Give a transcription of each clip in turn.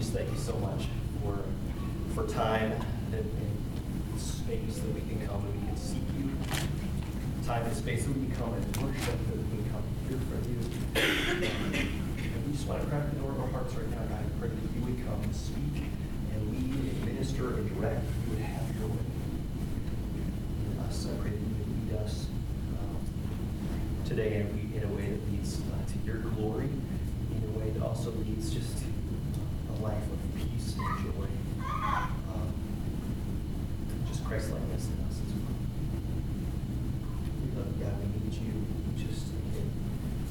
just thank you so much for, for time and, and space that we can come and we can seek you. Time and space that we can come and worship, that we can come hear from you. And we just want to crack the door of our hearts right now, God. I pray that you would come and speak and lead and minister and direct. You would have your way. In us, I pray that you would lead us um, today in a, in a way that leads uh, to your glory, in a way that also leads just to life of peace and joy. Um, just Christ likeness in us as well. We love God. We need you. Just again,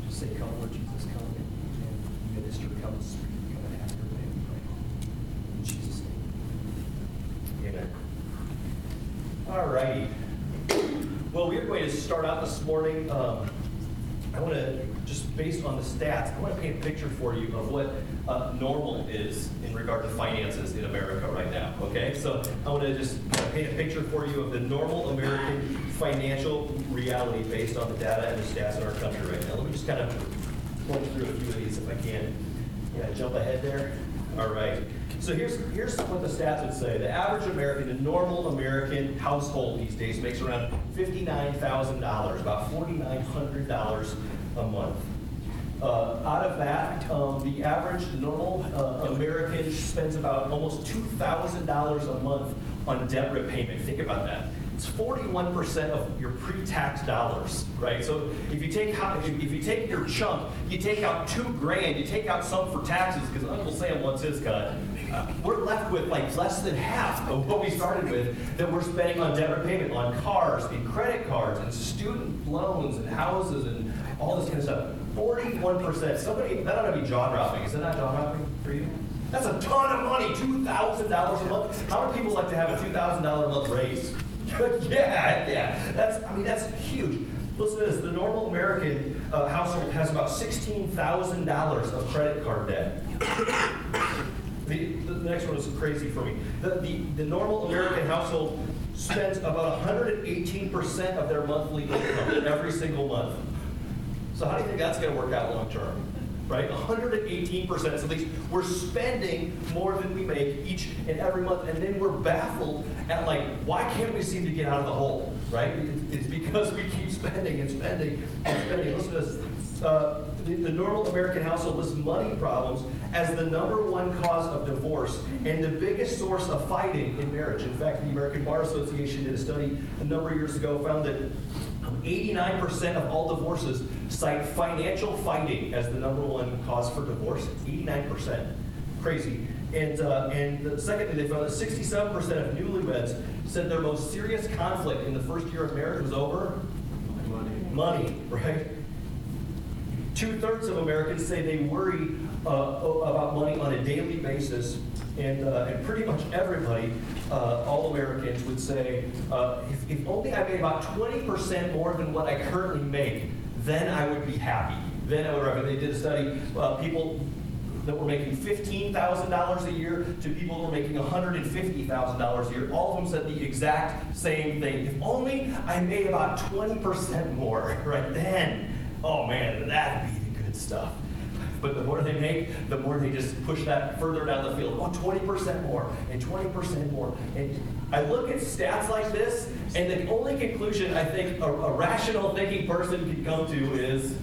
just say, "Come, Lord Jesus, come and, and minister, come and speak, come and have your way." We pray in Jesus' name. Amen. All righty. Well, we're going to start out this morning. Um, I want to, just based on the stats, I want to paint a picture for you of what uh, normal is in regard to finances in America right now. Okay, so I want to just paint a picture for you of the normal American financial reality based on the data and the stats in our country right now. Let me just kind of point through a few of these if I can. Yeah, jump ahead there. All right. So here's here's what the stats would say. The average American, the normal American household these days makes around fifty-nine thousand dollars, about forty-nine hundred dollars a month. Uh, out of that, um, the average normal uh, American spends about almost two thousand dollars a month on debt repayment. Think about that. It's 41% of your pre-tax dollars, right? So if you take if if you take your chunk, you take out two grand, you take out some for taxes because Uncle Sam wants his cut. uh, We're left with like less than half of what we started with that we're spending on debt repayment, on cars and credit cards and student loans and houses and all this kind of stuff. 41%. Somebody that ought to be jaw dropping. Is that not jaw dropping for you? That's a ton of money, two thousand dollars a month. How many people like to have a two thousand dollar a month raise? yeah, yeah. That's I mean that's huge. Listen to this: the normal American uh, household has about sixteen thousand dollars of credit card debt. The, the next one is crazy for me. The, the, the normal American household spends about 118% of their monthly income every single month. So how do you think that's going to work out long term? Right? 118%. So these, we're spending more than we make each and every month, and then we're baffled at like, why can't we seem to get out of the hole? Right? It's, it's because we keep spending and spending and spending. Listen to this. Uh, the, the normal American household lists money problems as the number one cause of divorce and the biggest source of fighting in marriage. In fact, the American Bar Association did a study a number of years ago, found that 89% of all divorces cite financial fighting as the number one cause for divorce. 89%. Crazy. And, uh, and the, secondly, they found that 67% of newlyweds said their most serious conflict in the first year of marriage was over Money. money, right? Two thirds of Americans say they worry about money on a daily basis, and, uh, and pretty much everybody, uh, all Americans, would say, uh, if, if only I made about 20% more than what I currently make, then I would be happy. Then I would rather. They did a study, uh, people that were making $15,000 a year to people who were making $150,000 a year. All of them said the exact same thing. If only I made about 20% more, right then, oh man, that'd be the good stuff. But the more they make, the more they just push that further down the field. Oh, 20% more, and 20% more. And I look at stats like this, and the only conclusion I think a, a rational thinking person can come to is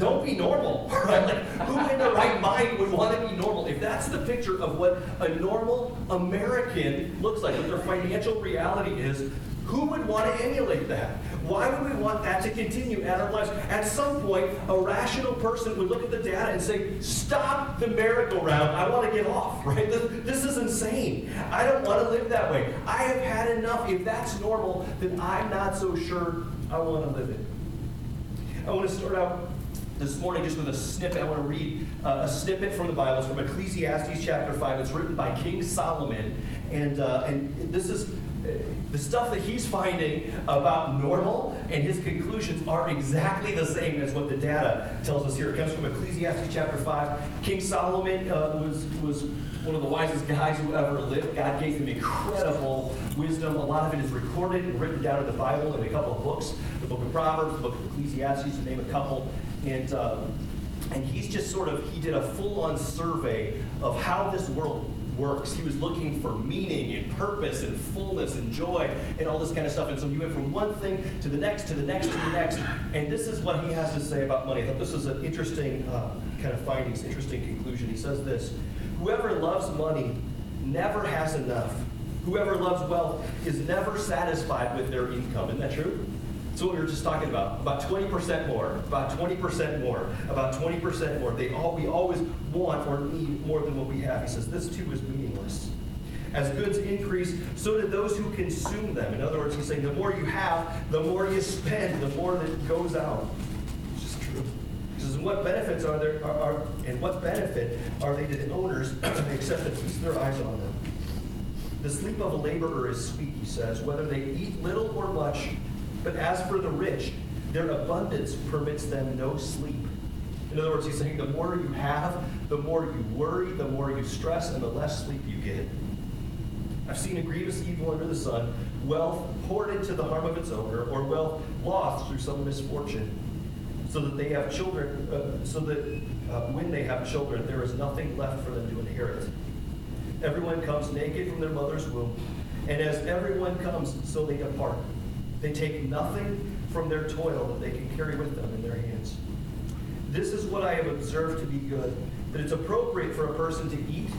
don't be normal, right? Like, who in their right mind would want to be normal? If that's the picture of what a normal American looks like, what their financial reality is, who would want to emulate that? Why would we want that to continue at our lives? At some point, a rational person would look at the data and say, stop the merry-go-round. I want to get off, right? This, is insane. I don't want to live that way. I have had enough. If that's normal, then I'm not so sure I want to live it. I want to start out this morning just with a snippet. I want to read uh, a snippet from the Bible. It's from Ecclesiastes chapter 5. It's written by King Solomon. And, uh, and this is the stuff that he's finding about normal, and his conclusions are exactly the same as what the data tells us here. It comes from Ecclesiastes chapter 5. King Solomon uh, was, was one of the wisest guys who ever lived. God gave him incredible wisdom. A lot of it is recorded and written down in the Bible in a couple of books the book of Proverbs, the book of Ecclesiastes, to name a couple. And uh, And he's just sort of, he did a full on survey of how this world works. He was looking for meaning and purpose and fullness and joy and all this kind of stuff. And so he went from one thing to the next, to the next, to the next. And this is what he has to say about money. I thought this was an interesting uh, kind of findings, interesting conclusion. He says this Whoever loves money never has enough. Whoever loves wealth is never satisfied with their income. Isn't that true? So what we were just talking about, about 20% more, about 20% more, about 20% more. They all we always want or need more than what we have. He says this too is meaningless. As goods increase, so do those who consume them. In other words, he's saying the more you have, the more you spend, the more that goes out. Which is true. He says, what benefits are there are, are and what benefit are they to the owners except to feast their eyes on them? The sleep of a laborer is sweet, he says, whether they eat little or much. But as for the rich, their abundance permits them no sleep. In other words, he's saying the more you have, the more you worry, the more you stress, and the less sleep you get. I've seen a grievous evil under the sun, wealth poured into the harm of its owner, or wealth lost through some misfortune, so that they have children, uh, so that uh, when they have children, there is nothing left for them to inherit. Everyone comes naked from their mother's womb, and as everyone comes, so they depart. They take nothing from their toil that they can carry with them in their hands. This is what I have observed to be good, that it's appropriate for a person to eat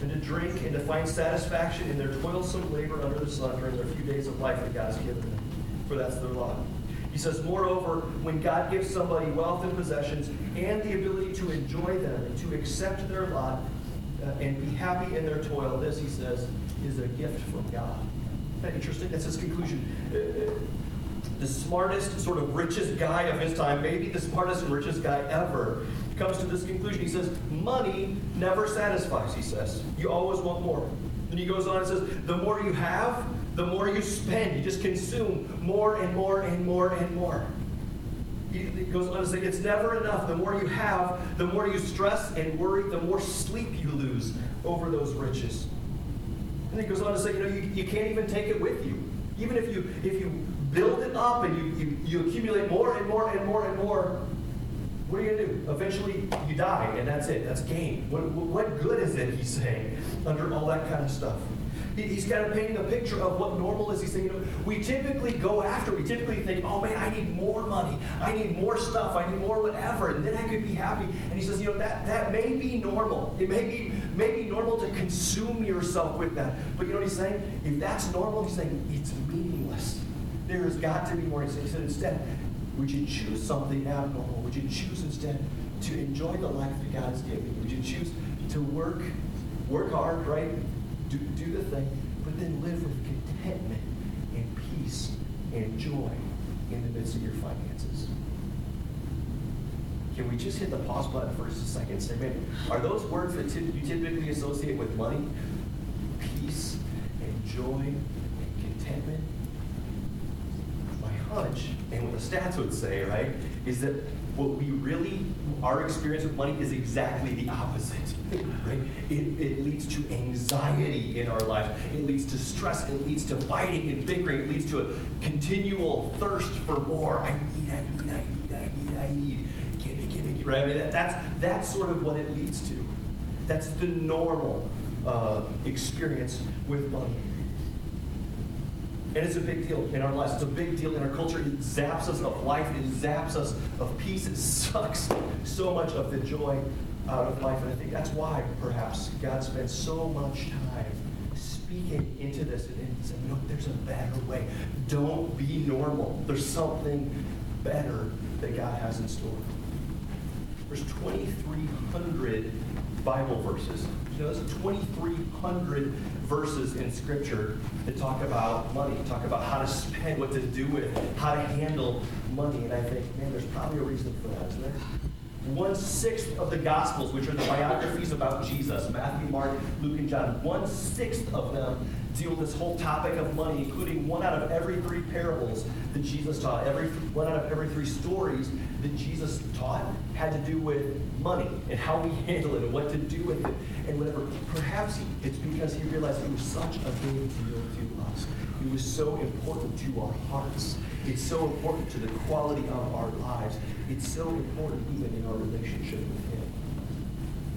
and to drink and to find satisfaction in their toilsome labor under the sun during their few days of life that God has given them, for that's their lot. He says, moreover, when God gives somebody wealth and possessions and the ability to enjoy them and to accept their lot uh, and be happy in their toil, this, he says, is a gift from God. Interesting? That's his conclusion. Uh, the smartest, sort of richest guy of his time, maybe the smartest and richest guy ever, comes to this conclusion. He says, Money never satisfies, he says. You always want more. Then he goes on and says, The more you have, the more you spend. You just consume more and more and more and more. He goes on to say, It's never enough. The more you have, the more you stress and worry, the more sleep you lose over those riches. And he goes on to say, You know, you, you can't even take it with you. Even if you if you build it up and you, you, you accumulate more and more and more and more, what are you going to do? Eventually, you die, and that's it. That's game. What, what good is it, he's saying, under all that kind of stuff? He's kind of painting a picture of what normal is. He's saying, you know, we typically go after, we typically think, oh man, I need more money. I need more stuff. I need more whatever. And then I could be happy. And he says, you know, that, that may be normal. It may be, may be normal to consume yourself with that. But you know what he's saying? If that's normal, he's saying it's meaningless. There has got to be more. He said, instead, would you choose something abnormal? Would you choose instead to enjoy the life that God has given you? Would you choose to work, work hard, right? do, do the thing, but then live with contentment and peace and joy in the midst of your finances. Can we just hit the pause button for just a second man, are those words that you typically associate with money? Peace and joy and contentment? My hunch, and what the stats would say, right, is that what we really, our experience with money is exactly the opposite. Right? It, it leads to anxiety in our lives. It leads to stress. It leads to fighting and bickering. It leads to a continual thirst for more. I need, I need, I need, I need, I need. Give me, give me, right? I mean, that, that's, that's sort of what it leads to. That's the normal uh, experience with money. And it's a big deal in our lives. It's a big deal in our culture. It zaps us of life. It zaps us of peace. It sucks so much of the joy out of life. And I think that's why, perhaps, God spent so much time speaking into this and saying, no, there's a better way. Don't be normal. There's something better that God has in store. There's 2,300 Bible verses. You know, there's 2,300 verses in Scripture that talk about money, talk about how to spend, what to do with it, how to handle money. And I think, man, there's probably a reason for that, isn't there? One sixth of the Gospels, which are the biographies about Jesus, Matthew, Mark, Luke, and John, one sixth of them deal with this whole topic of money, including one out of every three parables that Jesus taught, every one out of every three stories that Jesus taught had to do with money and how we handle it and what to do with it and whatever. Perhaps it's because he realized it was such a big deal to us. It was so important to our hearts. It's so important to the quality of our lives. It's so important even in our relationship with him.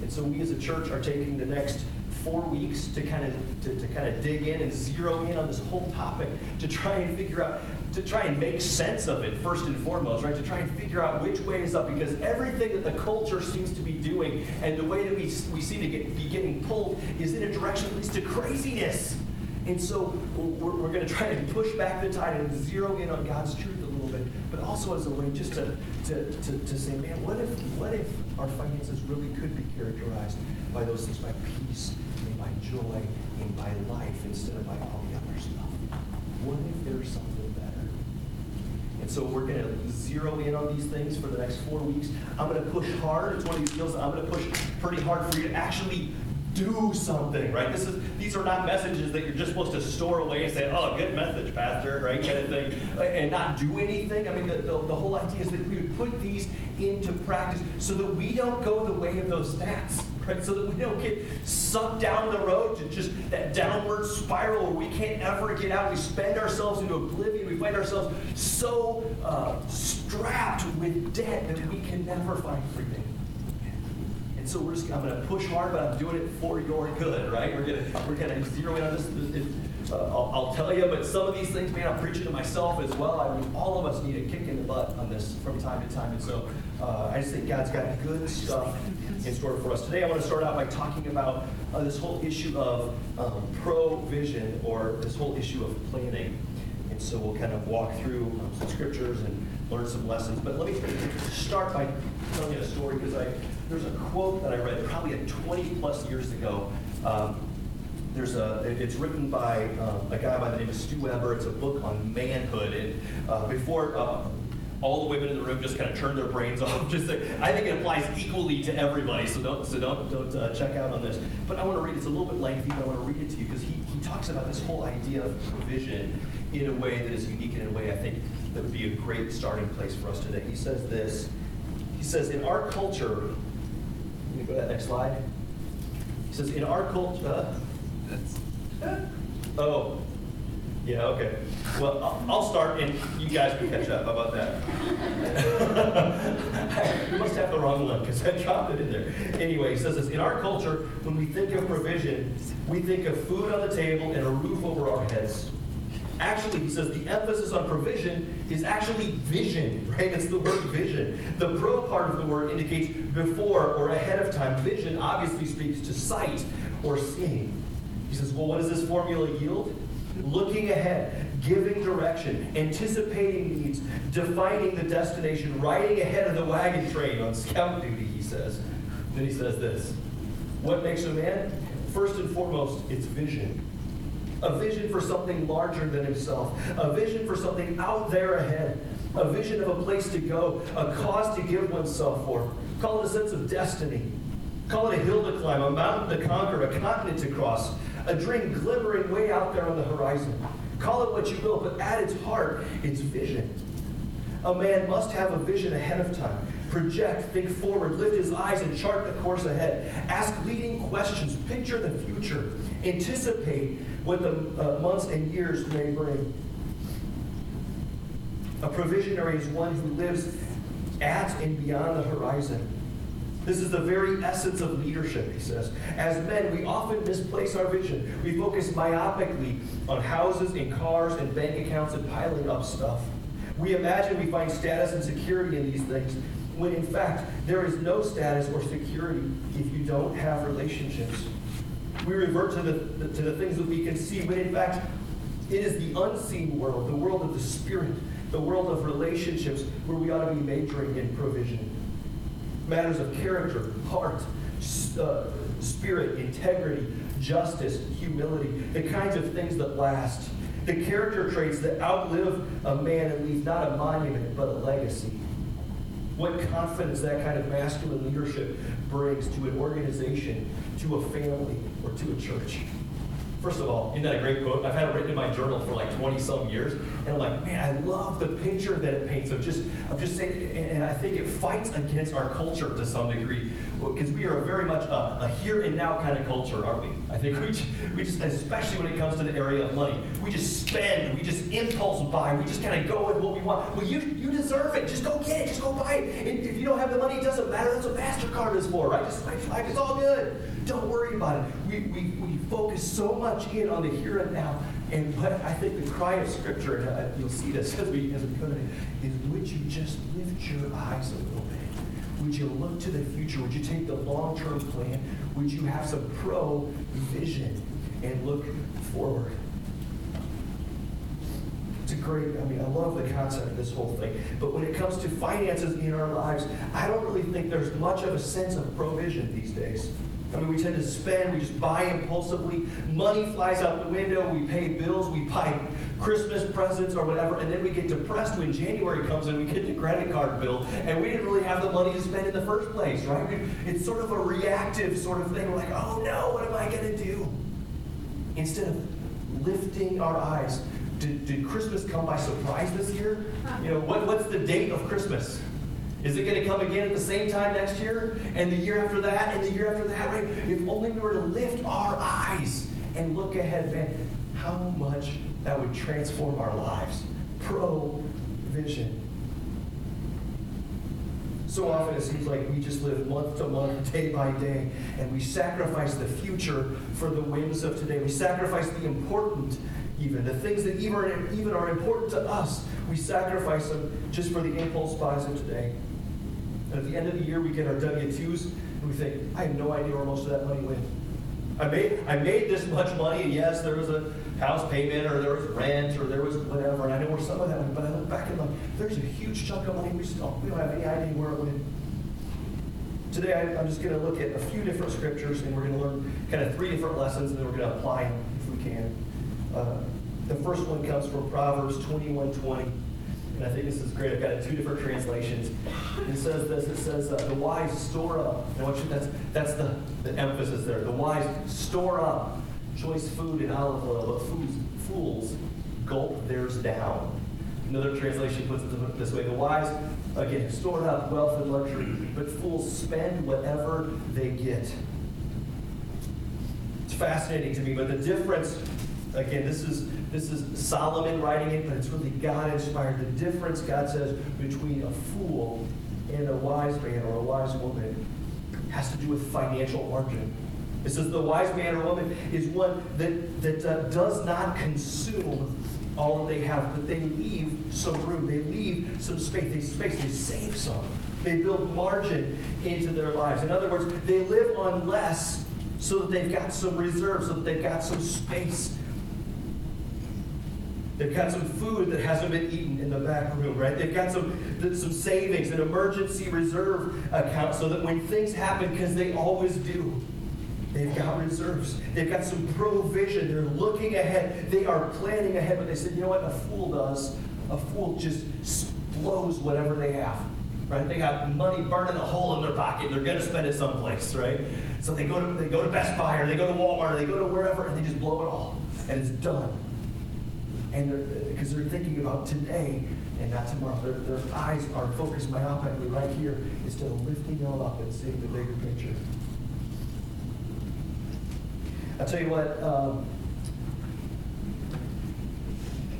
And so we as a church are taking the next four weeks to kind of to, to kind of dig in and zero in on this whole topic to try and figure out to try and make sense of it first and foremost, right? To try and figure out which way is up because everything that the culture seems to be doing and the way that we, we seem to get, be getting pulled is in a direction that leads to craziness. And so we're, we're going to try and push back the tide and zero in on God's truth a little bit, but also as a way just to, to, to, to say, man, what if, what if our finances really could be characterized by those things, by peace and by joy and by life instead of by all the other stuff? What if there's something? And so we're going to zero in on these things for the next four weeks. I'm going to push hard. It's one of these deals I'm going to push pretty hard for you to actually do something, right? This is these are not messages that you're just supposed to store away and say, "Oh, good message, pastor," right? Kind of thing, and not do anything. I mean, the, the, the whole idea is that we would put these into practice so that we don't go the way of those stats, right? So that we don't get sucked down the road to just that downward spiral where we can't ever get out. We spend ourselves into oblivion. We find ourselves so uh, strapped with debt that we can never find freedom. And so we're just, I'm going to push hard, but I'm doing it for your good, right? We're going to we're to zero in on this. Uh, I'll, I'll, tell you, but some of these things, man, I'm preaching to myself as well. I mean, all of us need a kick in the butt on this from time to time. And so uh, I just think God's got good stuff in store for us. Today, I want to start out by talking about uh, this whole issue of um, provision or this whole issue of planning. And so we'll kind of walk through um, some scriptures and learn some lessons. But let me start by telling you a story because I there's a quote that I read probably 20 plus years ago. Um, there's a, it's written by um, a guy by the name of Stu Weber. It's a book on manhood. And uh, before uh, all the women in the room just kind of turn their brains off, just I think it applies equally to everybody. So don't, so don't, don't uh, check out on this. But I want to read. It's a little bit lengthy, but I want to read it to you because he, he talks about this whole idea of provision in a way that is unique and in a way I think that would be a great starting place for us today. He says this. He says, in our culture, can you go to that next slide? He says, in our culture, uh, oh, yeah, okay. Well, I'll, start and you guys can catch up. How about that? you must have the wrong one because I dropped it in there. Anyway, he says this In our culture, when we think of provision, we think of food on the table and a roof over our heads. Actually, he says the emphasis on provision is actually vision, right? It's the word vision. The pro part of the word indicates before or ahead of time. Vision obviously speaks to sight or seeing. He says, well, what does this formula yield? Looking ahead, giving direction, anticipating needs, defining the destination, riding ahead of the wagon train on scout duty, he says. Then he says this What makes a man? First and foremost, it's vision a vision for something larger than himself, a vision for something out there ahead, a vision of a place to go, a cause to give oneself for. Call it a sense of destiny. Call it a hill to climb, a mountain to conquer, a continent to cross, a dream glimmering way out there on the horizon. Call it what you will, but at its heart, it's vision. A man must have a vision ahead of time. Project, think forward, lift his eyes and chart the course ahead. Ask leading questions, picture the future, anticipate what the uh, months and years may bring. A provisionary is one who lives at and beyond the horizon. This is the very essence of leadership, he says. As men, we often misplace our vision. We focus myopically on houses and cars and bank accounts and piling up stuff. We imagine we find status and security in these things, when in fact, there is no status or security if you don't have relationships. We revert to the, to the things that we can see, when in fact, it is the unseen world, the world of the spirit, the world of relationships, where we ought to be majoring in provision. Matters of character, heart, uh, spirit, integrity, justice, humility, the kinds of things that last. The character traits that outlive a man and leave not a monument, but a legacy. What confidence that kind of masculine leadership brings to an organization, to a family, or to a church. First of all, isn't that a great quote? I've had it written in my journal for like 20 some years, and I'm like, man, I love the picture that it paints of just, of just saying, and I think it fights against our culture to some degree, because we are very much a, a, here and now kind of culture, aren't we? I think we, we just, especially when it comes to the area of money, we just spend, we just impulse buy, we just kind of go with what we want. Well, you, you deserve it. Just go get it. Just go buy it. And if you don't have the money, it doesn't matter. That's what MasterCard is for, right? Just like, it's all good. Don't worry about it. We, we, we focus so much in on the here and now. And what I think the cry of Scripture, and uh, you'll see this as we as we go today, is would you just lift your eyes a little bit? Would you look to the future? Would you take the long-term plan? Would you have some pro-vision and look forward? It's a great, I mean, I love the concept of this whole thing. But when it comes to finances in our lives, I don't really think there's much of a sense of provision these days. I mean, we tend to spend, we just buy impulsively. Money flies out the window, we pay bills, we buy Christmas presents or whatever, and then we get depressed when January comes and we get the credit card bill, and we didn't really have the money to spend in the first place, right? It's sort of a reactive sort of thing. We're like, oh no, what am I going to do? Instead of lifting our eyes, did, did Christmas come by surprise this year? You know, what, what's the date of Christmas? Is it going to come again at the same time next year? And the year after that? And the year after that? Right? If only we were to lift our eyes and look ahead, man, how much that would transform our lives. Provision. So often it seems like we just live month to month, day by day, and we sacrifice the future for the whims of today. We sacrifice the important, even the things that even are, even are important to us. We sacrifice them just for the impulse buys of today. And at the end of the year, we get our W-2s, and we think, I have no idea where most of that money went. I made, I made this much money, and yes, there was a house payment, or there was rent, or there was whatever, and I know where some of that went, but I look back and like, there's a huge chunk of money we still, we don't have any idea where it went. Today, I'm just going to look at a few different scriptures, and we're going to learn kind of three different lessons, and then we're going to apply them if we can. Uh, the first one comes from Proverbs 21 20. And I think this is great. I've got two different translations. It says this. It says, uh, the wise store up. And what you, that's, that's the, the emphasis there. The wise store up choice food and olive oil, but fools, fools gulp theirs down. Another translation puts it this way. The wise, again, store up wealth and luxury, but fools spend whatever they get. It's fascinating to me, but the difference, again, this is this is Solomon writing it, but it's really God inspired. The difference, God says, between a fool and a wise man or a wise woman has to do with financial margin. It says the wise man or woman is one that, that uh, does not consume all that they have, but they leave some room. They leave some space. They space. They save some. They build margin into their lives. In other words, they live on less so that they've got some reserves, so that they've got some space They've got some food that hasn't been eaten in the back room, right? They've got some, some savings, an emergency reserve account so that when things happen, because they always do, they've got reserves. They've got some provision. They're looking ahead. They are planning ahead. But they said, you know what a fool does? A fool just blows whatever they have. Right? They got money burning a hole in their pocket. They're going to spend it someplace, right? So they go to they go to Best Buy or they go to Walmart or they go to wherever and they just blow it all, and it's done and because they're, thinking about today and not tomorrow. Their, their eyes are focused myopically right here instead of lifting them up and seeing the bigger picture. I'll tell you what, um,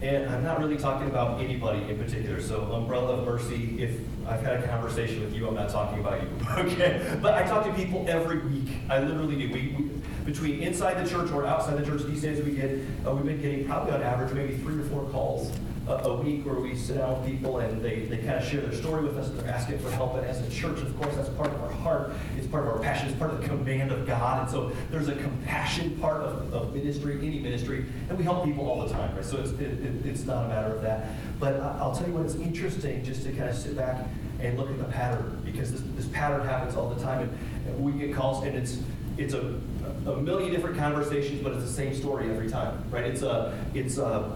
and I'm not really talking about anybody in particular. So, umbrella of mercy, if I've had a conversation with you, I'm not talking about you. okay? But I talk to people every week. I literally do. We, we between inside the church or outside the church these days, we get, uh, we've been getting probably on average maybe three or four calls a, a week where we sit down with people and they, they kind of share their story with us and they're asking for help. And as a church, of course, that's part of our heart. It's part of our passion. It's part of the command of God. And so there's a compassion part of, of ministry, any ministry, and we help people all the time, right? So it's, it, it, it's not a matter of that. But I'll tell you what, it's interesting just to kind of sit back and look at the pattern because this, this pattern happens all the time. And, and we get calls and it's, it's a a million different conversations, but it's the same story every time, right? It's a, it's a,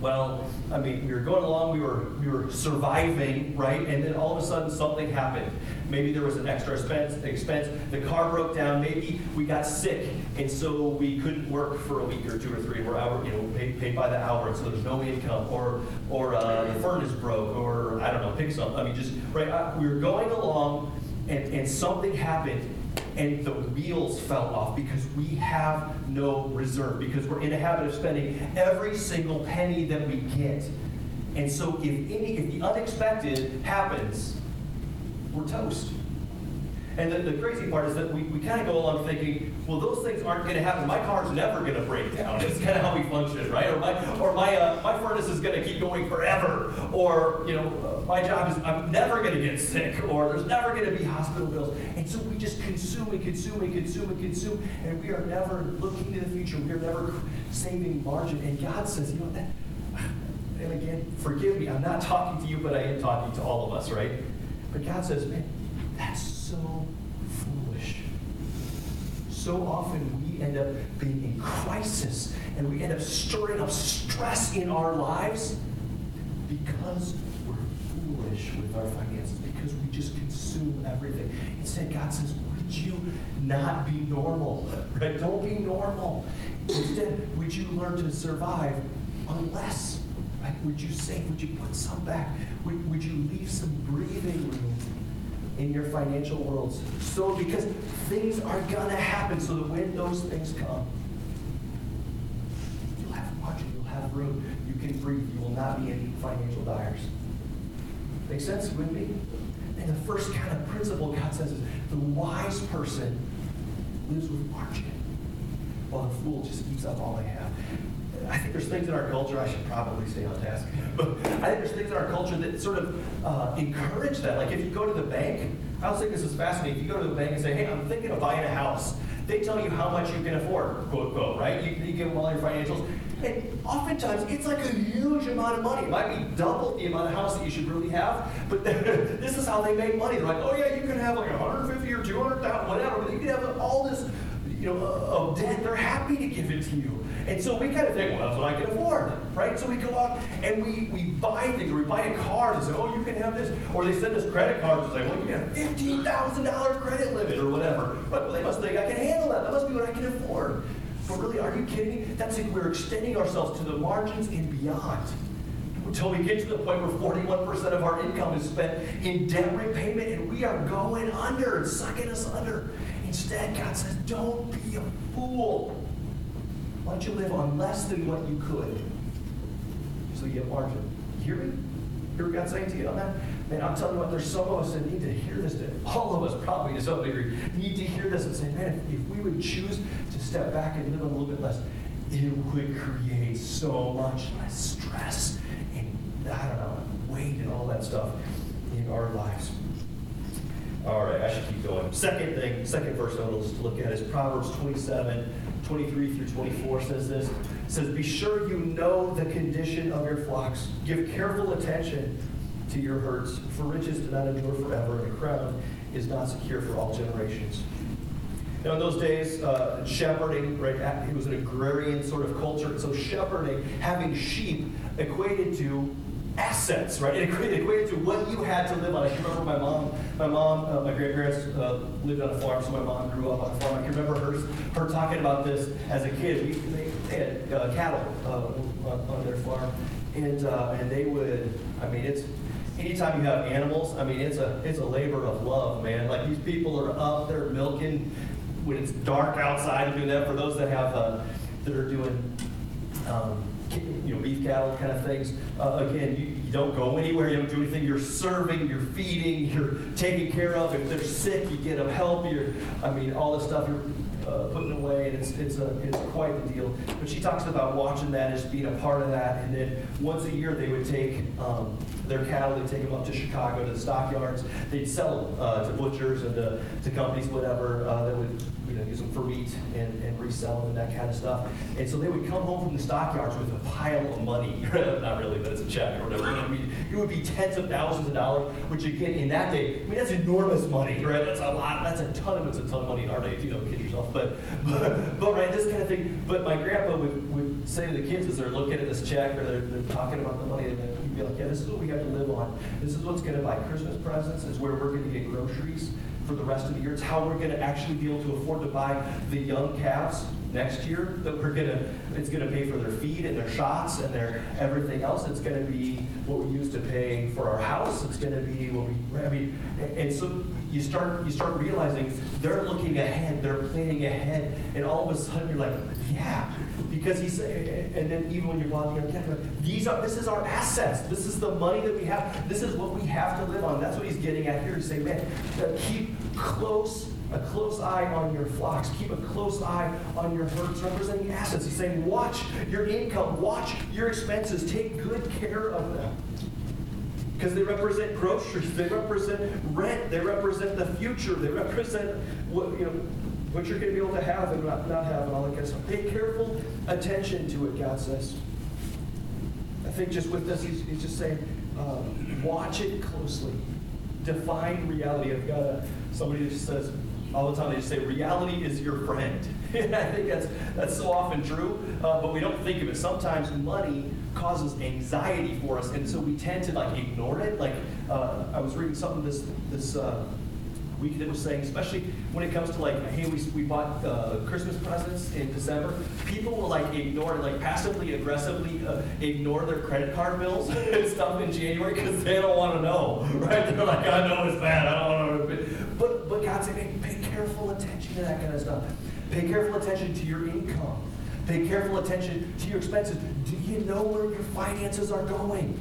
Well, I mean, we were going along, we were, we were surviving, right? And then all of a sudden, something happened. Maybe there was an extra expense, expense, the car broke down, maybe we got sick, and so we couldn't work for a week or two or three, we're hour, you know, paid, paid by the hour, and so there's no income, or, or uh, the furnace broke, or, I don't know, pick something, I mean, just, right, uh, we were going along, and, and something happened, and the wheels fell off because we have no reserve, because we're in a habit of spending every single penny that we get. And so if any, if the unexpected happens, we're toast. And the, the crazy part is that we, we kind of go along thinking, well, those things aren't going to happen. My car's never going to break down. It's kind of how we function, right? Or my, or my, uh, my furnace is going to keep going forever. Or, you know, uh, my job is I'm never going to get sick. Or there's never going to be hospital bills. And so we just consume and consume and consume and consume. And we are never looking to the future. We are never saving margin. And God says, you know, that, and again, forgive me, I'm not talking to you, but I am talking to all of us, right? But God says, man, that's so foolish. So often we end up being in crisis and we end up stirring up stress in our lives because we're foolish with our finances, because we just consume everything. Instead, God says, would you not be normal? Right? Don't be normal. Instead, would you learn to survive on less? Right? Would you save? Would you put some back? Would, would you leave some breathing room in your financial worlds? So, because things are going to happen, so that when those things come, you'll have margin, you'll have room, you can breathe, you will not be in financial dyers. Make sense with me? And the first kind of principle God says is the wise person lives with margin, while the fool just eats up all they have. I think there's things in our culture, I should probably stay on task, but I think there's things in our culture that sort of uh, encourage that. Like if you go to the bank, I was thinking this is fascinating. If you go to the bank and say, hey, I'm thinking of buying a house, they tell you how much you can afford, quote, quote, right? You, you give them all your financials. And oftentimes, it's like a huge amount of money. It might be double the amount of house that you should really have, but this is how they make money. They're like, oh yeah, you can have like 150 or 200,000, whatever, but you can have all this, you know, of debt. They're happy to give it to you. And so we kind of think, well, that's what I can afford, right? So we go out and we, we buy things, or we buy a car and say, oh, you can have this. Or they send us credit cards and say, well, you have $15,000 credit limit or whatever. But they must think I can handle that. That must be what I can afford. But really, are you kidding me? That's like we're extending ourselves to the margins and beyond. Until we get to the point where 41% of our income is spent in debt repayment and we are going under and sucking us under. Instead, God says, don't be a fool. Why don't you live on less than what you could? So you get margin. You hear me? Hear what God's saying to you on that? Man, I'm telling you what, there's some of us that need to hear this. All of us probably to some degree need to hear this and say, man, if, if we would choose to step back and live a little bit less, it would create so much less stress and, I don't know, weight and all that stuff in our lives. All right, I should keep going. Second thing, second verse I want to look at is Proverbs 27, 23 through 24 says this. It says, Be sure you know the condition of your flocks. Give careful attention to your herds, for riches do not endure forever, and a crown is not secure for all generations. Now, in those days, uh, shepherding, right, it was an agrarian sort of culture. So, shepherding, having sheep, equated to assets, right? It equated to what you had to live on. I can remember my mom, my mom, uh, my grandparents uh, lived on a farm, so my mom grew up on a farm. I can remember her, her talking about this as a kid. We, they, they had uh, cattle uh, on, on, their farm, and uh, and they would, I mean, it's anytime you have animals, I mean, it's a it's a labor of love, man. Like these people are up, they're milking when it's dark outside and doing that. For those that have uh, that are doing. Um, you know, beef cattle kind of things. Uh, again, you, you, don't go anywhere, you don't do anything. You're serving, you're feeding, you're taking care of. If they're sick, you get them help. You're, I mean, all this stuff you're uh, putting away, and it's it's a it's quite the deal. But she talks about watching that as being a part of that, and then once a year they would take um, their cattle, they'd take them up to Chicago to the stockyards. They'd sell them uh, to butchers and to, to companies, whatever, uh, that would you know, use them for meat and, and resell them and that kind of stuff. And so they would come home from the stockyards with a pile of money. Not really, but it's a check or whatever. I mean, it would be tens of thousands of dollars, which again, in that day, I mean, that's enormous money, right? That's a lot, that's a ton of, it's a ton of money in our day, you know, kid yourself, but, but, but, right, this kind of thing. But my grandpa would, would say to the kids as they're looking at this check or they're, they're talking about the money, he'd be like, yeah, this is what we have to live on. This is what's gonna buy Christmas presents, is where we're gonna get groceries for the rest of the year. It's how we're gonna actually be able to afford to buy the young calves next year that we're gonna, it's gonna pay for their feed and their shots and their everything else. It's gonna be what we use to pay for our house. It's gonna be what we, I mean, and- so you start, you start realizing they're looking ahead, they're planning ahead, and all of a sudden you're like, yeah, because he's, and then even when you're walking on campus, these are, this is our assets. This is the money that we have. This is what we have to live on. That's what he's getting at here. He's saying, man, keep close, a close eye on your flocks. Keep a close eye on your herds, representing assets. He's saying, watch your income, watch your expenses, take good care of them. Because they represent groceries, they represent rent, they represent the future, they represent what, you know, what you're going to be able to have and not, not have and all that kind of stuff. Pay careful attention to it, God says. I think just with this, he's, he's just saying, uh, watch it closely. Define reality. I've got a, somebody just says, all the time they just say, reality is your friend. I think that's, that's so often true, uh, but we don't think of it. Sometimes money causes anxiety for us, and so we tend to like ignore it. Like, uh, I was reading something this, this, uh, week that was saying, especially when it comes to like, hey, we, we bought uh, Christmas presents in December, people will like ignore like passively aggressively uh, ignore their credit card bills and stuff in January because they don't want to know, right? They're like, I know it's bad, I don't want to. But but God said, hey, pay careful attention to that kind of stuff. Pay careful attention to your income. Pay careful attention to your expenses. Do you know where your finances are going?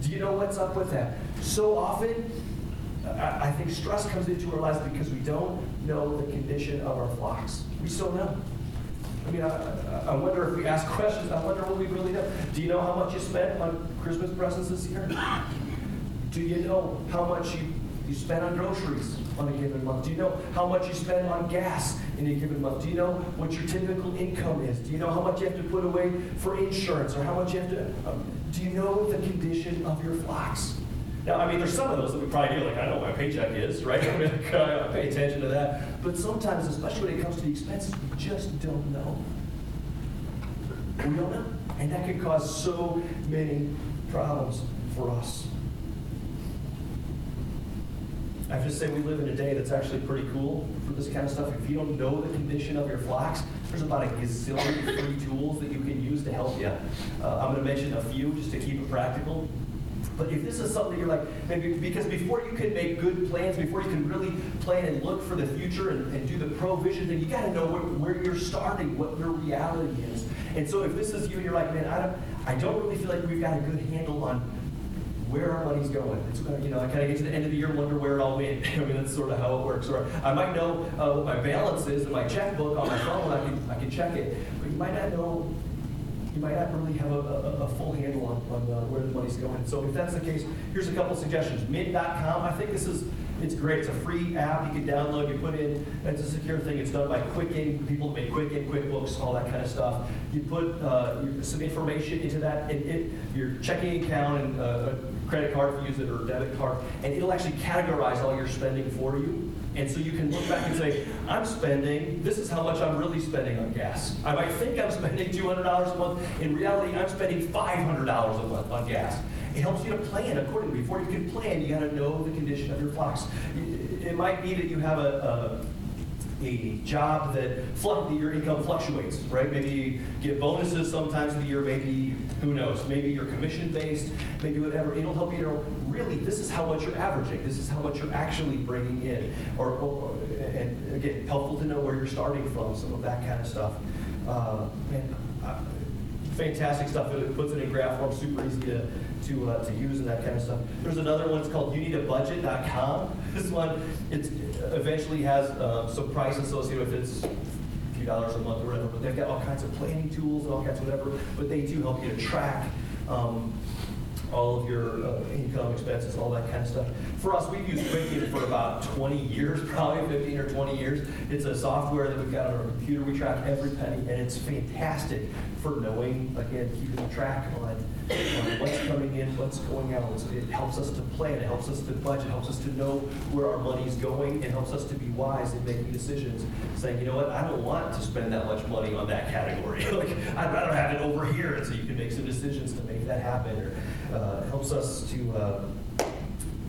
Do you know what's up with that? So often, I think stress comes into our lives because we don't know the condition of our flocks. We still know. I mean, I, I- wonder if we ask questions, I wonder what we really know. Do you know how much you spent on Christmas presents this year? Do you know how much you, you spend on groceries on a given month? Do you know how much you spend on gas in a given month? Do you know what your typical income is? Do you know how much you have to put away for insurance or how much you have to, um, do you know the condition of your flocks? Now, I mean, there's some of those that we probably do, like, I know what my paycheck is, right? I mean, I pay attention to that. But sometimes, especially when it comes to the expenses, we just don't know. We don't know. And that can cause so many problems for us. I have to say, we live in a day that's actually pretty cool for this kind of stuff. If you don't know the condition of your flocks, there's about a gazillion free tools that you can use to help you. Uh, I'm going to mention a few just to keep it practical. But if this is something you're like, maybe because before you can make good plans, before you can really plan and look for the future and, and do the provision, then you got to know where, where you're starting, what your reality is. And so if this is you and you're like, man, I don't, I don't really feel like we've got a good handle on where our money's going. It's, you know, I kind of get to the end of the year wonder where it all went. I mean, that's sort of how it works. Or I might know uh, what my balance is in my checkbook on my phone. I can, I can check it. But you might not know you might not really have a, a, a full handle on, on uh, where the money's going. So if that's the case, here's a couple of suggestions. Mint.com, I think this is, it's great. It's a free app you can download, you put in, it's a secure thing. It's done by Quicken, people make Quicken, QuickBooks, all that kind of stuff. You put uh, some information into that, and it, your checking account and uh, credit card if you use it, or debit card, and it'll actually categorize all your spending for you. And so you can look back and say, I'm spending, this is how much I'm really spending on gas. I might think I'm spending $200 a month. In reality, I'm spending $500 a month on gas. It helps you to plan accordingly. Before you can plan, you got to know the condition of your flocks. It might be that you have a, a, a job that your income fluctuates, right? Maybe you get bonuses sometimes of the year, maybe, who knows, maybe you're commission based, maybe whatever. It'll help you know, really, this is how much you're averaging, this is how much you're actually bringing in. Or, or and again, helpful to know where you're starting from, some of that kind of stuff. Uh, and, uh, fantastic stuff. It puts it in graph form, super easy to, to, uh, to use and that kind of stuff. There's another one, it's called youneedabudget.com. This one, it eventually has uh, some price associated with it. It's a few dollars a month or whatever, but they've got all kinds of planning tools and all kinds of whatever, but they do help you to track um, all of your uh, income, expenses, all that kind of stuff. For us, we've used Quicken for about 20 years, probably 15 or 20 years. It's a software that we've got on our computer. We track every penny, and it's fantastic for knowing, again, keeping track on what's coming in, what's going out. It helps us to plan, it helps us to budget, helps us to know where our money's going, it helps us to be wise in making decisions, saying, you know what, I don't want to spend that much money on that category. Like, I'd rather have it over here, and so you can make some decisions to make that happen. Or uh, helps us to, uh,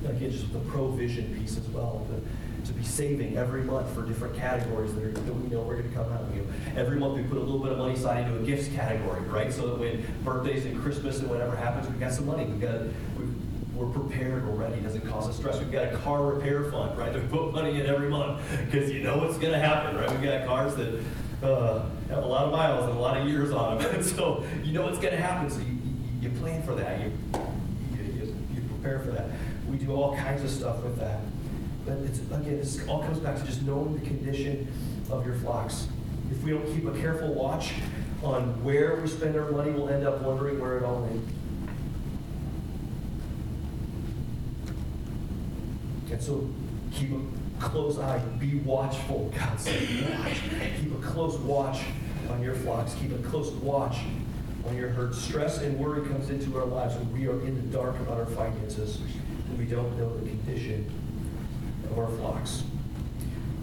again, just the provision piece as well, to, to be saving every month for different categories that, are, that we know we're going to come out. You know, every month we put a little bit of money aside into a gifts category, right? So that when birthdays and Christmas and whatever happens, we've got some money. We've got, we've, we're prepared, we're ready. It doesn't cause us stress. We've got a car repair fund, right? That we put money in every month because you know what's going to happen, right? We've got cars that uh, have a lot of miles and a lot of years on them, and so you know what's going to happen. So you, you, you plan for that. You, you, you, you prepare for that. We do all kinds of stuff with that. But it's, again, this all comes back to just knowing the condition of your flocks. If we don't keep a careful watch on where we spend our money, we'll end up wondering where it all went. And so keep a close eye, be watchful. God said, watch. Keep a close watch on your flocks. Keep a close watch on your herd. Stress and worry comes into our lives when we are in the dark about our finances we don't know the condition of our flocks.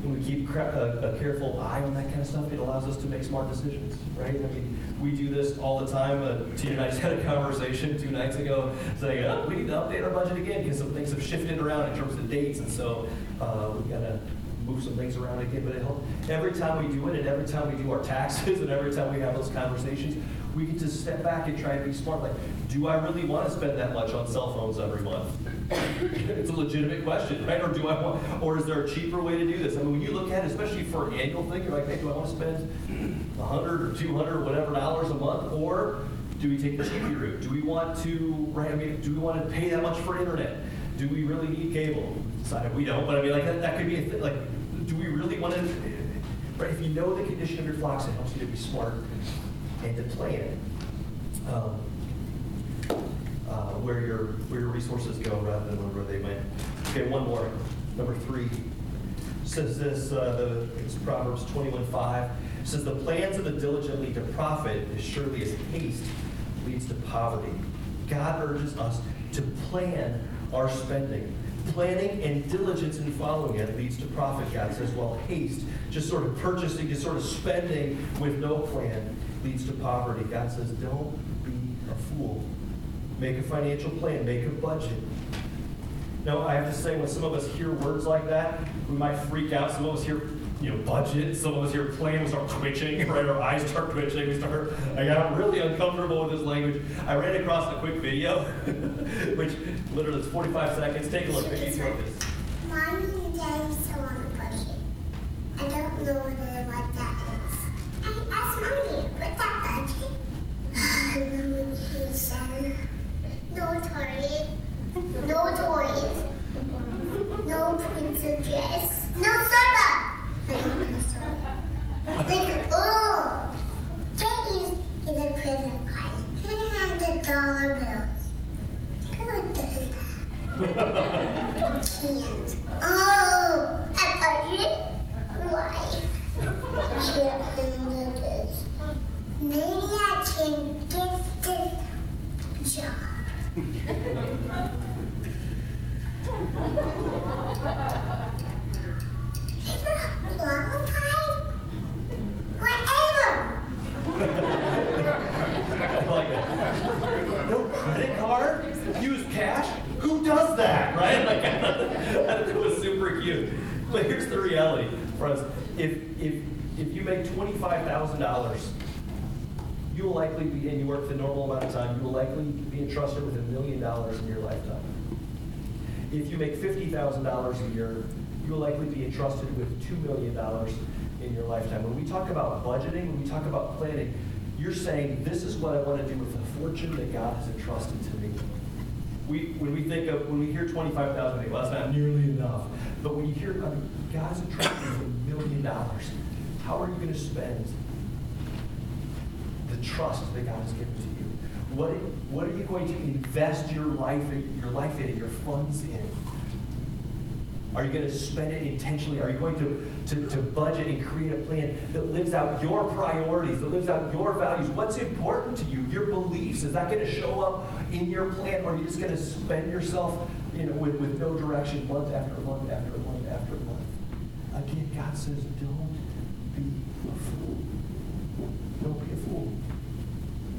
When we keep a, a careful eye on that kind of stuff, it allows us to make smart decisions, right? I mean, we do this all the time. Uh, Tina and I just had a conversation two nights ago saying, oh, we need to update our budget again because some things have shifted around in terms of dates, and so uh, we got to move some things around again. But it every time we do it, and every time we do our taxes, and every time we have those conversations, we get to step back and try and be smart. Like, do I really want to spend that much on cell phones every month? it's a legitimate question, right? Or do I want, or is there a cheaper way to do this? I mean, when you look at it, especially for an annual thing, you're like, hey, do I want to spend 100 or 200 or whatever dollars a month, or do we take the cheapy route? Do we want to, right? I mean, do we want to pay that much for internet? Do we really need cable? Decided we don't, but I mean, like that, that could be a thing. Like, do we really want to? Right? If you know the condition of your flocks, it helps you to be smart and to plan. Um, uh, where your where your resources go rather than where they went. Okay, one more. Number three says this. Uh, the it's Proverbs twenty one five says the plans of the diligent lead to profit as surely as haste leads to poverty. God urges us to plan our spending. Planning and diligence in following it leads to profit, God says, while haste, just sort of purchasing, just sort of spending with no plan, leads to poverty. God says, don't be a fool. Make a financial plan, make a budget. Now, I have to say, when some of us hear words like that, we might freak out. Some of us hear, you know, budget. Some of us hear plan, we start twitching, right? Our eyes start twitching. We start, I got really uncomfortable with this language. I ran across a quick video, which literally is 45 seconds. Take a look. Maybe you know this. Mommy and Daddy still on a budget. I don't know what, that is. I asked Mommy, what's that budget? Mommy said, no toys, no toys, no princess, no soda. I don't want a soda. Like, oh, Daddy is, is a present card. Can I have the dollar bills? Who does that? Can't. Oh, a budget? Why? Can't handle this. Maybe I can get this job. Qualified? Whatever. I like that. No credit card? Use cash? Who does that, right? Like, I thought it was super cute. But here's the reality, friends. If, if, if you make $25,000, you will likely be, and you work the normal amount of time, you will likely be entrusted with a million dollars in your lifetime. If you make $50,000 a year, you will likely be entrusted with $2 million in your lifetime. When we talk about budgeting, when we talk about planning, you're saying, this is what I want to do with the fortune that God has entrusted to me. We, when we think of, when we hear 25,000, we think, well, that's not nearly enough. But when you hear, I mean, God's entrusted you a million dollars, how are you going to spend the trust that God has given to you? What, what are you going to invest your life in, your life in, your funds in? Are you going to spend it intentionally? Are you going to, to, to budget and create a plan that lives out your priorities, that lives out your values? What's important to you? Your beliefs? Is that going to show up in your plan, or are you just going to spend yourself, you know, with, with no direction, month after month after month after month? Again, God says, don't be a fool. Don't be a fool.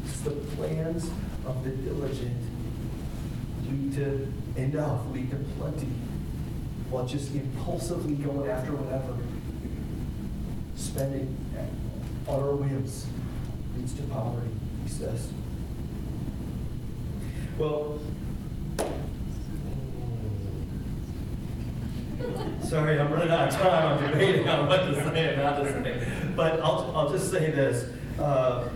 It's the plans of the diligent lead to enough, lead to plenty, while just impulsively going after whatever. Spending on our whims leads to poverty, he says. Well, sorry, I'm running out of time. I'm debating on what to say and not to say. But I'll, I'll just say this. Uh,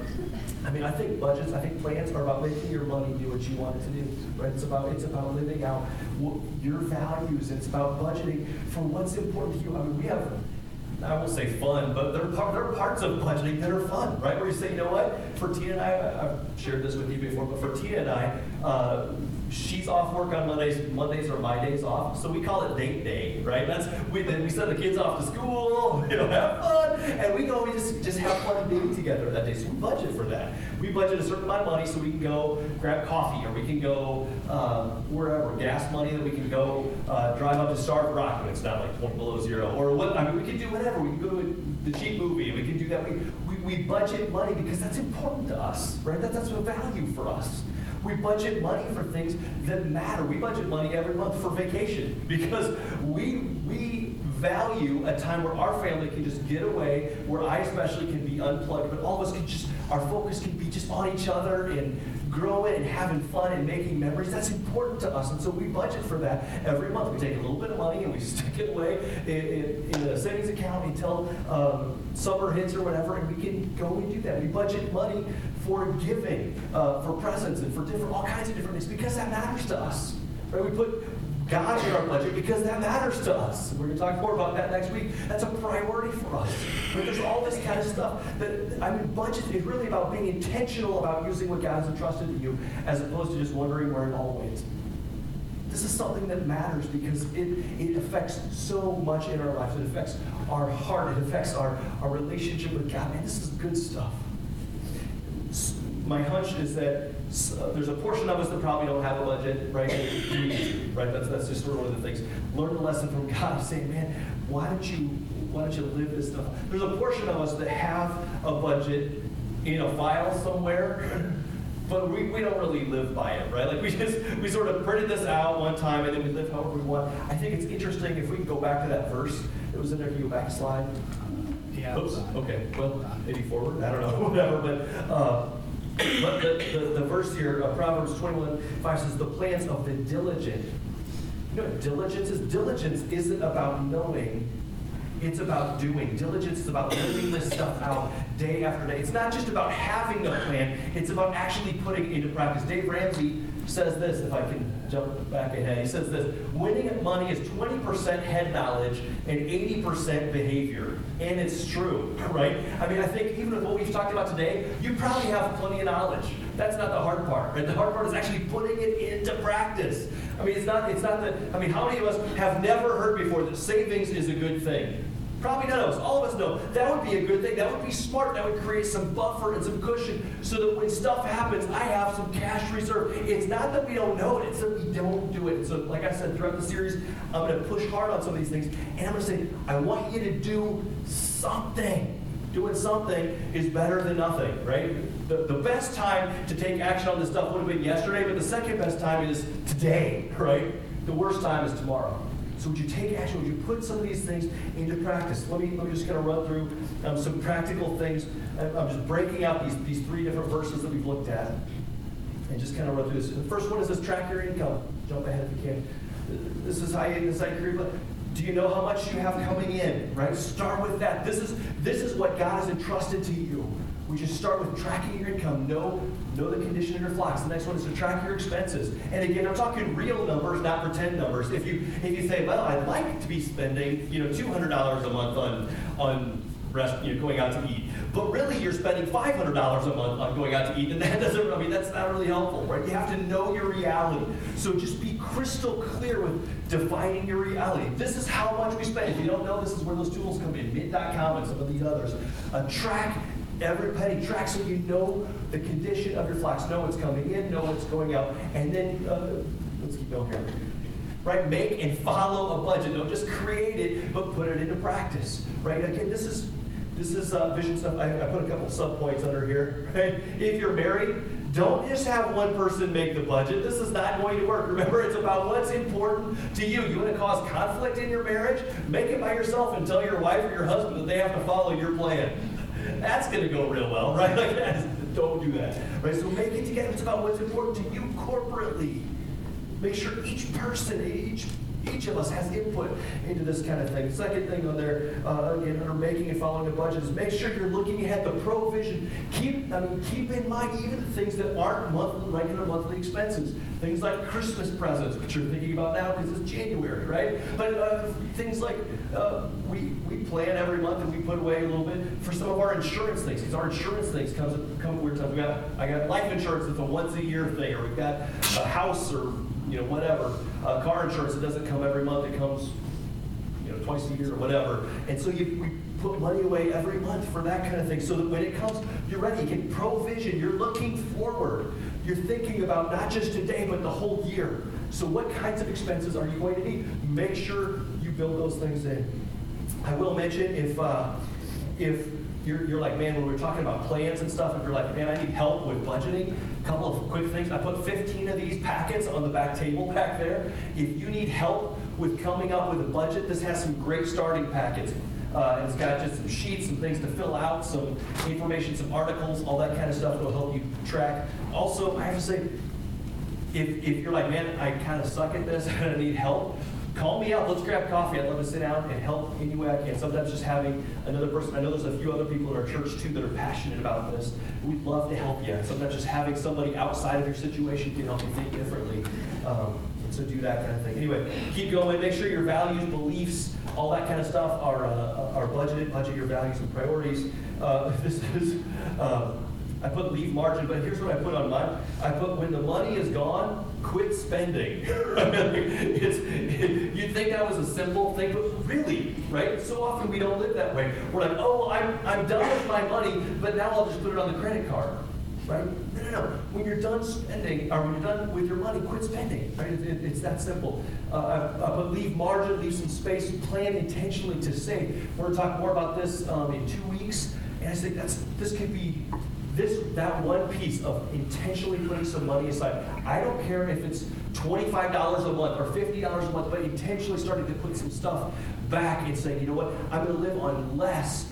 I mean, I think budgets, I think plans are about making your money do what you want it to do. Right? It's about it's about living out your values. It's about budgeting for what's important to you. I mean, we have. I won't say fun, but there are, there are parts of budgeting that are fun, right? Where you say, you know what? For Tina and I, I've shared this with you before, but for Tina and I, uh, she's off work on Mondays. Mondays are my days off, so we call it date day, right? That's we then we send the kids off to school, you know, have fun, and we go. We just just have fun dating together that day. So we budget for that. We budget a certain amount of money so we can go grab coffee, or we can go um, wherever, gas money that we can go uh, drive up to Starved Rock when it's not like 20 below zero, or what? I mean, we can do whatever. We can go to the cheap movie. We can do that. We, we, we budget money because that's important to us, right? That, that's a value for us. We budget money for things that matter. We budget money every month for vacation because we we value a time where our family can just get away, where I especially can be unplugged, but all of us can just our focus can be just on each other and growing and having fun and making memories. That's important to us, and so we budget for that every month. We take a little bit of money and we stick it away in, in, in a savings account until um, summer hits or whatever, and we can go and do that. We budget money for giving, uh, for presents, and for different all kinds of different things because that matters to us. Right? We put God in our budget because that matters to us. We're going to talk more about that next week. That's a priority for us. But there's all this kind of stuff that, I mean, budget is really about being intentional about using what God has entrusted to you as opposed to just wondering where it all went. This is something that matters because it, it affects so much in our lives. It affects our heart. It affects our, our relationship with God. Man, this is good stuff. My hunch is that uh, there's a portion of us that probably don't have a budget, right? Right? That's, that's just sort of one of the things. Learn the lesson from God. saying, man, why don't you why don't you live this stuff? There's a portion of us that have a budget in a file somewhere, but we, we don't really live by it, right? Like we just we sort of printed this out one time and then we live however we want. I think it's interesting if we can go back to that verse. It was in there. Can you go back slide? Yeah. Oops. Okay. Well, maybe forward. I don't know. Whatever. But. Uh, but the, the, the, verse here, uh, Proverbs 21, 5 says, the plans of the diligent. You know diligence is? Diligence isn't about knowing, it's about doing. Diligence is about living this stuff out day after day. It's not just about having a plan, it's about actually putting it into practice. Dave Ramsey says this, if I can jump back ahead. He says this winning at money is 20% head knowledge and 80% behavior. And it's true, right? I mean, I think even with what we've talked about today, you probably have plenty of knowledge. That's not the hard part, right? The hard part is actually putting it into practice. I mean, it's not, it's not that, I mean, how many of us have never heard before that savings is a good thing? Probably none of us. All of us know that would be a good thing. That would be smart. That would create some buffer and some cushion so that when stuff happens, I have some cash reserve. It's not that we don't know it, it's that we don't do it. So, like I said, throughout the series, I'm going to push hard on some of these things. And I'm going to say, I want you to do something. Doing something is better than nothing, right? The, the best time to take action on this stuff would have been yesterday, but the second best time is today, right? The worst time is tomorrow. So would you take action? Would you put some of these things into practice? Let me, let me just kind of run through um, some practical things. I'm just breaking out these, these three different verses that we've looked at and just kind of run through this. The first one is this track your income. Jump ahead if you can. This is how you decide your do you know how much you have coming in? Right? Start with that. This is this is what God has entrusted to you. We just start with tracking your income. Know, know the condition of your flocks. The next one is to track your expenses. And again, I'm talking real numbers, not pretend numbers. If you if you say, well, I'd like to be spending, you know, $200 a month on on rest, you know, going out to eat. But really, you're spending $500 a month on going out to eat, and that doesn't, I mean, that's not really helpful, right? You have to know your reality. So just be crystal clear with defining your reality. This is how much we spend. If you don't know, this is where those tools come in, Mint.com and some of these others. Uh, track every penny, track so you know the condition of your flocks, know what's coming in, know what's going out, and then, uh, let's keep going here right? Make and follow a budget. Don't just create it, but put it into practice, right? Again, this is this is uh, vision stuff. I, I put a couple sub points under here, right? If you're married, don't just have one person make the budget. This is not going to work. Remember, it's about what's important to you. You want to cause conflict in your marriage? Make it by yourself and tell your wife or your husband that they have to follow your plan. That's going to go real well, right? Like, don't do that, right? So make it together. It's about what's important to you corporately. Make sure each person, each each of us has input into this kind of thing. Second thing on there, uh, again, under making and following a budget is make sure you're looking ahead. The provision. Keep, I mean, keep in mind even the things that aren't monthly, regular monthly expenses. Things like Christmas presents, which you're thinking about now because it's January, right? But uh, things like uh, we we plan every month and we put away a little bit for some of our insurance things. Because our insurance things comes come weird times. We got I got life insurance that's a once a year thing, or we've got a house or you know, whatever. Uh, car insurance, it doesn't come every month, it comes, you know, twice a year or whatever. And so you we put money away every month for that kind of thing so that when it comes, you're ready. You get provision, you're looking forward. You're thinking about not just today, but the whole year. So what kinds of expenses are you going to need? Make sure you build those things in. I will mention if, uh, if you're, you're like, man, when we're talking about plans and stuff, if you're like, man, I need help with budgeting, a couple of quick things. I put 15 of these packets on the back table back there. If you need help with coming up with a budget, this has some great starting packets. Uh, it's got just some sheets, some things to fill out, some information, some articles, all that kind of stuff that will help you track. Also, I have to say, if, if you're like, man, I kind of suck at this I need help, call me up. Let's grab coffee. I'd love to sit down and help any way I can. Sometimes just having another person. I know there's a few other people in our church too that are passionate about this. We'd love to help you. Sometimes just having somebody outside of your situation can help you think differently. Um, so do that kind of thing. Anyway, keep going. Make sure your values, beliefs, all that kind of stuff are uh, are budgeted. Budget your values and priorities. Uh, this is. Uh, I put leave margin, but here's what I put on mine. I put when the money is gone, quit spending. it, you'd think that was a simple thing, but really, right? So often we don't live that way. We're like, oh, I'm, I'm done with my money, but now I'll just put it on the credit card. Right? No, no, no. When you're done spending, or when you're done with your money, quit spending. Right? It, it, it's that simple. Uh, I put leave margin, leave some space, plan intentionally to save. We're going to talk more about this um, in two weeks. And I think that's this could be this that one piece of intentionally putting some money aside. I don't care if it's $25 a month or $50 a month, but intentionally starting to put some stuff back and saying, you know what, I'm going to live on less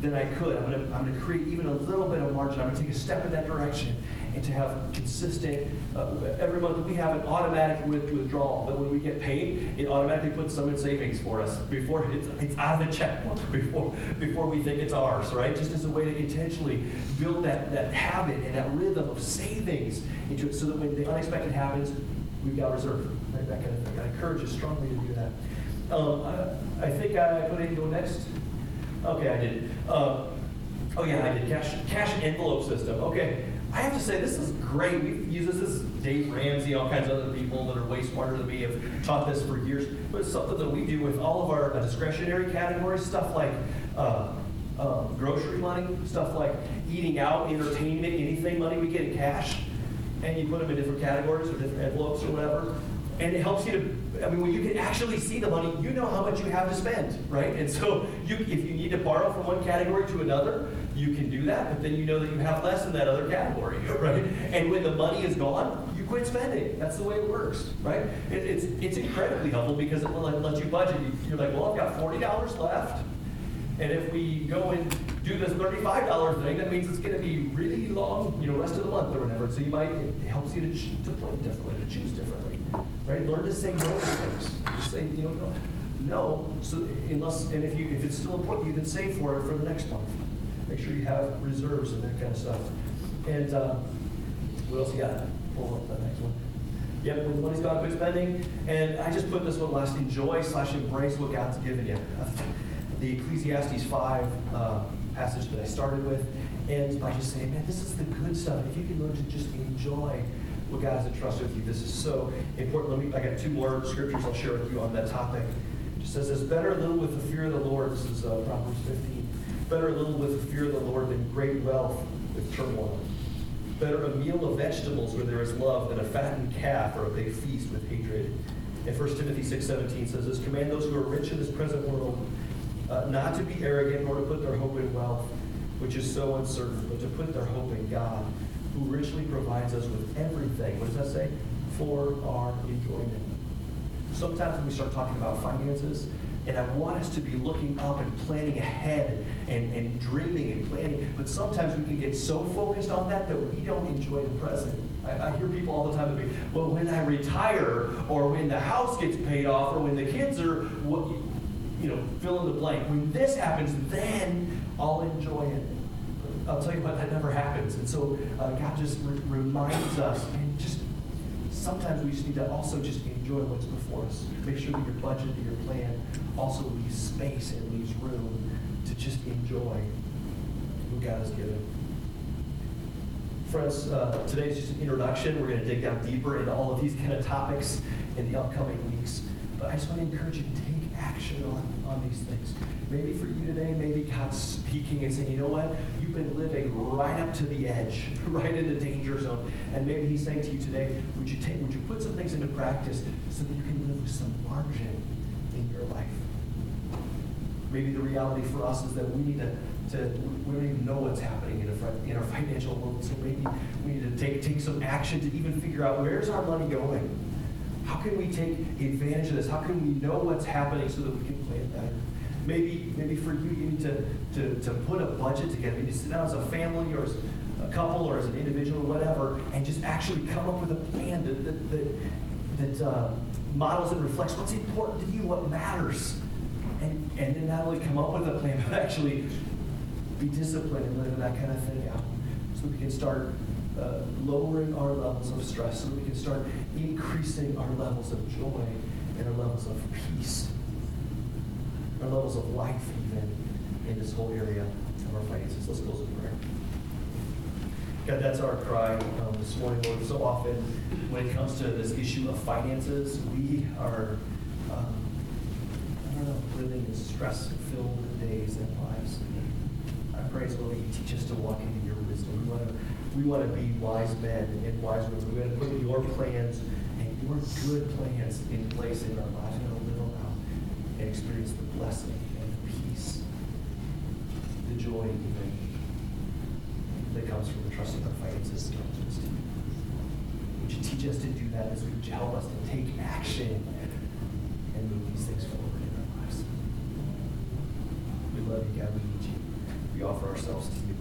than I could. I'm going to, I'm going to create even a little bit of margin. I'm going to take a step in that direction and to have consistent, uh, every month we have an automatic withdrawal, but when we get paid, it automatically puts some in savings for us before it's, it's out of the checkbook, before, before we think it's ours, right? Just as a way to intentionally build that, that habit and that rhythm of savings into it so that when the unexpected happens, we've got reserve, right? That kind of thing. I encourage you strongly to do that. Um, I, I think I put it go next. Okay, I did. Uh, oh yeah, I did. Cash, cash envelope system. Okay. I have to say, this is great. We've used this as Dave Ramsey, all kinds of other people that are way smarter than me have taught this for years. But it's something that we do with all of our uh, discretionary categories, stuff like uh, uh, grocery money, stuff like eating out, entertainment, anything money we get in cash. And you put them in different categories or different envelopes or whatever. And it helps you to, I mean, when you can actually see the money, you know how much you have to spend, right? And so you, if you need to borrow from one category to another, you can do that, but then you know that you have less in that other category, right? And when the money is gone, you quit spending. That's the way it works, right? It, it's, it's incredibly helpful because it will let you budget. You're like, well, I've got $40 left. And if we go and do this $35 thing, that means it's going to be really long, you know, rest of the month or whatever. So you might, it helps you to, to plan differently, to choose differently, right? Learn to say no to things. Just say, you know, no, no. So unless, and if you, if it's still important, you can save for it for the next month. Make sure you have reserves and that kind of stuff. And uh, what else you got? Pull up the next one. Yep, when money's gone, quit spending. And I just put this one last, enjoy slash embrace what God's given you. the Ecclesiastes 5 uh, passage that I started with ends by just saying, man, this is the good stuff. If you can learn to just enjoy what God has entrusted with you, this is so important. Let me, I got two more scriptures I'll share with you on that topic. It just says this, better a little with the fear of the Lord. This is uh, Proverbs 15. Better a little with the fear of the Lord than great wealth with turmoil. Better a meal of vegetables where there is love than a fattened calf or a big feast with hatred. And 1 Timothy 6.17 says this, Command those who are rich in this present world uh, not to be arrogant nor to put their hope in wealth, which is so uncertain, but to put their hope in God, who richly provides us with everything. What does that say? For our enjoyment. Sometimes when we start talking about finances, and I want us to be looking up and planning ahead and, and dreaming and planning, but sometimes we can get so focused on that that we don't enjoy the present. I, I hear people all the time that be, well, when I retire, or when the house gets paid off, or when the kids are, what, you know, fill in the blank. When this happens, then I'll enjoy it. I'll tell you what, that never happens. And so uh, God just re- reminds us, and just sometimes we just need to also just enjoy what's before us. Make sure that your budget, and your plan also leaves space and leaves room to just enjoy who God has given. Friends, uh, today is just an introduction. We're going to dig down deeper into all of these kind of topics in the upcoming weeks. But I just want to encourage you to take action on, on these things. Maybe for you today, maybe God's speaking and saying, you know what? You've been living right up to the edge, right in the danger zone. And maybe He's saying to you today, would you take, would you put some things into practice so that you can live with some margin? Maybe the reality for us is that we need to, to we don't even know what's happening in, a, in our financial world. So maybe we need to take, take some action to even figure out where's our money going? How can we take advantage of this? How can we know what's happening so that we can plan better? Maybe, maybe for you, you need to, to, to put a budget together. To sit down as a family or as a couple or as an individual or whatever and just actually come up with a plan that, that, that, that uh, models and reflects what's important to you, what matters. And, then not only come up with a plan, but actually be disciplined and live that kind of thing out so we can start uh, lowering our levels of stress so we can start increasing our levels of joy and our levels of peace, our levels of life even in this whole area of our finances. Let's close with prayer. God, that's our cry um, this morning, Lord. So often when it comes to this issue of finances, we are, Living in stress-filled days and lives. I pray, Lord, that you teach us to walk into your wisdom. We want to we want to be wise men and wise women. We want to put your plans and your good plans in place in our lives. We want to live them out and experience the blessing and the peace, the joy even that comes from the our finances and our to. Would you teach us to do that as you help us to take action and move these things forward in our lives? We love you, God. We need you. We offer ourselves to you.